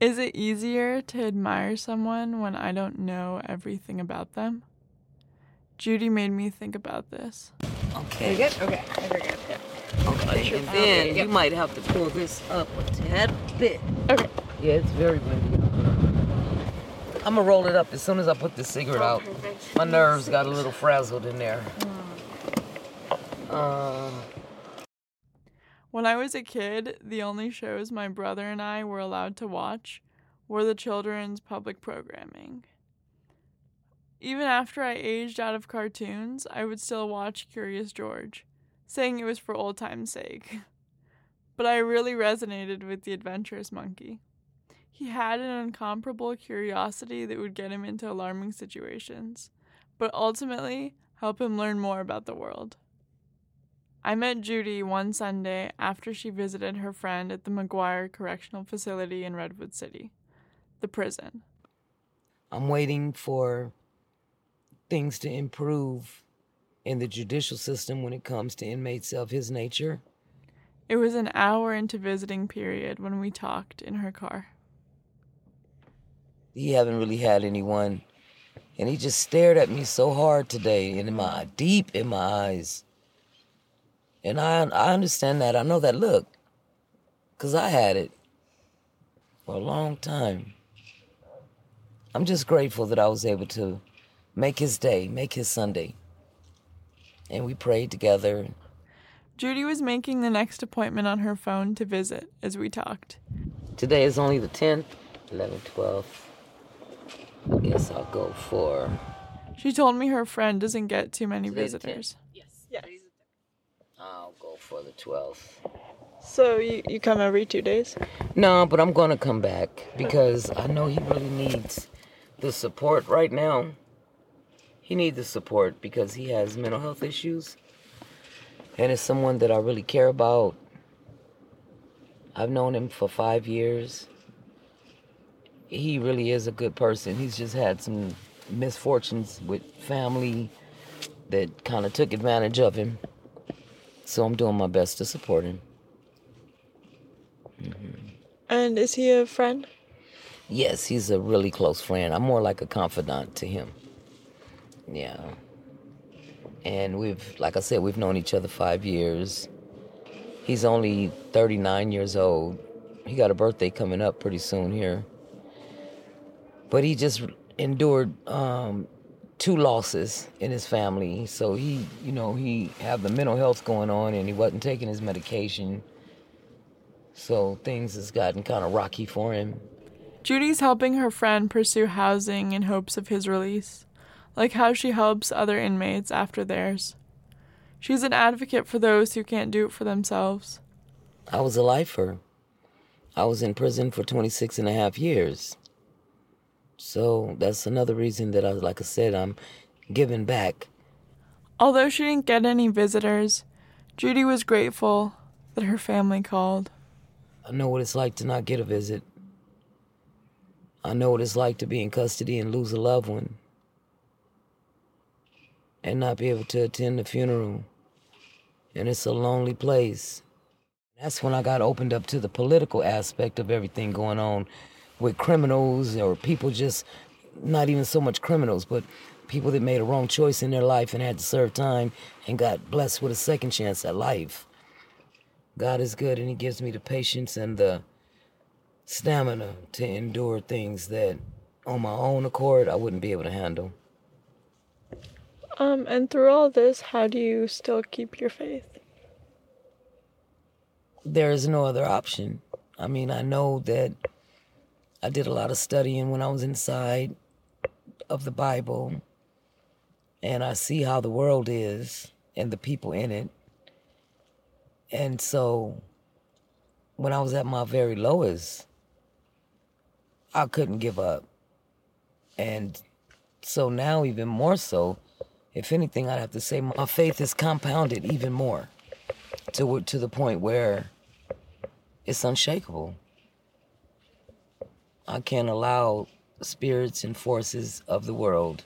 Is it easier to admire someone when I don't know everything about them? Judy made me think about this. Okay. Very good? Okay. Very good. Okay. And then you might have to pull this up a tad bit. Okay. Yeah, it's very windy. I'm gonna roll it up as soon as I put the cigarette out. My nerves got a little frazzled in there. Um, When I was a kid, the only shows my brother and I were allowed to watch were the children's public programming. Even after I aged out of cartoons, I would still watch Curious George, saying it was for old time's sake. But I really resonated with the adventurous monkey. He had an incomparable curiosity that would get him into alarming situations, but ultimately help him learn more about the world. I met Judy one Sunday after she visited her friend at the Maguire Correctional Facility in Redwood City, the prison. I'm waiting for things to improve in the judicial system when it comes to inmates of his nature. It was an hour into visiting period when we talked in her car. He haven't really had anyone, and he just stared at me so hard today, and in my deep in my eyes. And I I understand that. I know that look, cause I had it for a long time. I'm just grateful that I was able to make his day, make his Sunday. And we prayed together. Judy was making the next appointment on her phone to visit as we talked. Today is only the 10th, 11th, 12th. I guess I'll go for. She told me her friend doesn't get too many 10th. visitors. I'll go for the 12th. So you, you come every two days? No, but I'm gonna come back because I know he really needs the support right now. He needs the support because he has mental health issues. And it's someone that I really care about. I've known him for five years. He really is a good person. He's just had some misfortunes with family that kind of took advantage of him. So I'm doing my best to support him. And is he a friend? Yes, he's a really close friend. I'm more like a confidant to him. Yeah. And we've, like I said, we've known each other five years. He's only 39 years old. He got a birthday coming up pretty soon here. But he just endured um, two losses in his family. So he, you know, he had the mental health going on and he wasn't taking his medication. So things has gotten kind of rocky for him. Judy's helping her friend pursue housing in hopes of his release, like how she helps other inmates after theirs. She's an advocate for those who can't do it for themselves. I was a lifer. I was in prison for 26 and a half years. So that's another reason that I, like I said, I'm giving back. Although she didn't get any visitors, Judy was grateful that her family called. I know what it's like to not get a visit. I know what it's like to be in custody and lose a loved one and not be able to attend the funeral. And it's a lonely place. That's when I got opened up to the political aspect of everything going on with criminals or people just not even so much criminals, but people that made a wrong choice in their life and had to serve time and got blessed with a second chance at life. God is good and He gives me the patience and the stamina to endure things that on my own accord I wouldn't be able to handle. Um, and through all this, how do you still keep your faith? There is no other option. I mean, I know that I did a lot of studying when I was inside of the Bible, and I see how the world is and the people in it. And so when I was at my very lowest, I couldn't give up. And so now, even more so, if anything, I'd have to say my faith is compounded even more to, to the point where it's unshakable. I can't allow spirits and forces of the world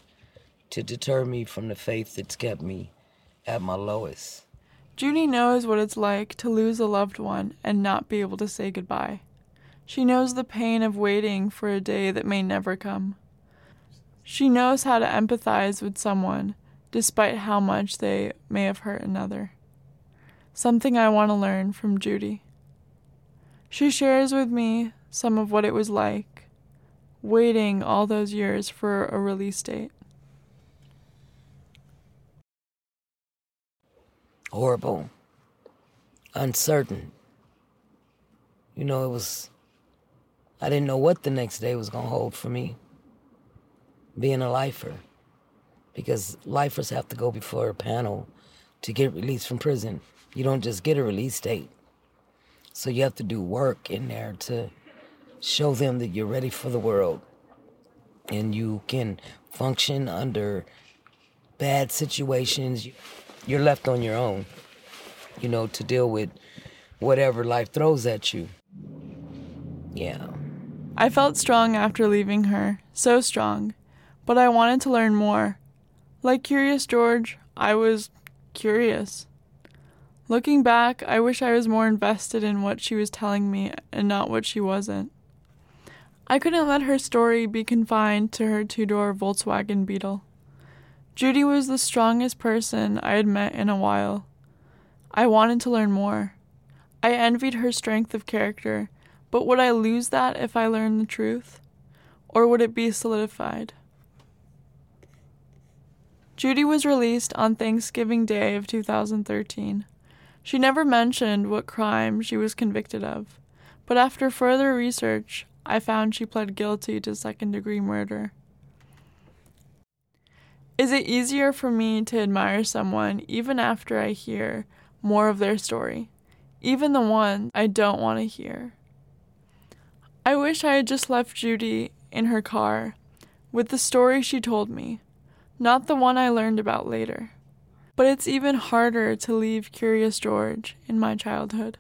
to deter me from the faith that's kept me at my lowest. Judy knows what it's like to lose a loved one and not be able to say goodbye. She knows the pain of waiting for a day that may never come. She knows how to empathize with someone despite how much they may have hurt another. Something I want to learn from Judy. She shares with me some of what it was like waiting all those years for a release date. Horrible, uncertain. You know, it was, I didn't know what the next day was going to hold for me being a lifer because lifers have to go before a panel to get released from prison. You don't just get a release date. So you have to do work in there to show them that you're ready for the world and you can function under bad situations. You're left on your own, you know, to deal with whatever life throws at you. Yeah. I felt strong after leaving her, so strong, but I wanted to learn more. Like Curious George, I was curious. Looking back, I wish I was more invested in what she was telling me and not what she wasn't. I couldn't let her story be confined to her two door Volkswagen Beetle. Judy was the strongest person I had met in a while. I wanted to learn more. I envied her strength of character, but would I lose that if I learned the truth? Or would it be solidified? Judy was released on Thanksgiving Day of 2013. She never mentioned what crime she was convicted of, but after further research, I found she pled guilty to second degree murder. Is it easier for me to admire someone even after I hear more of their story, even the one I don't want to hear? I wish I had just left Judy in her car with the story she told me, not the one I learned about later. But it's even harder to leave Curious George in my childhood.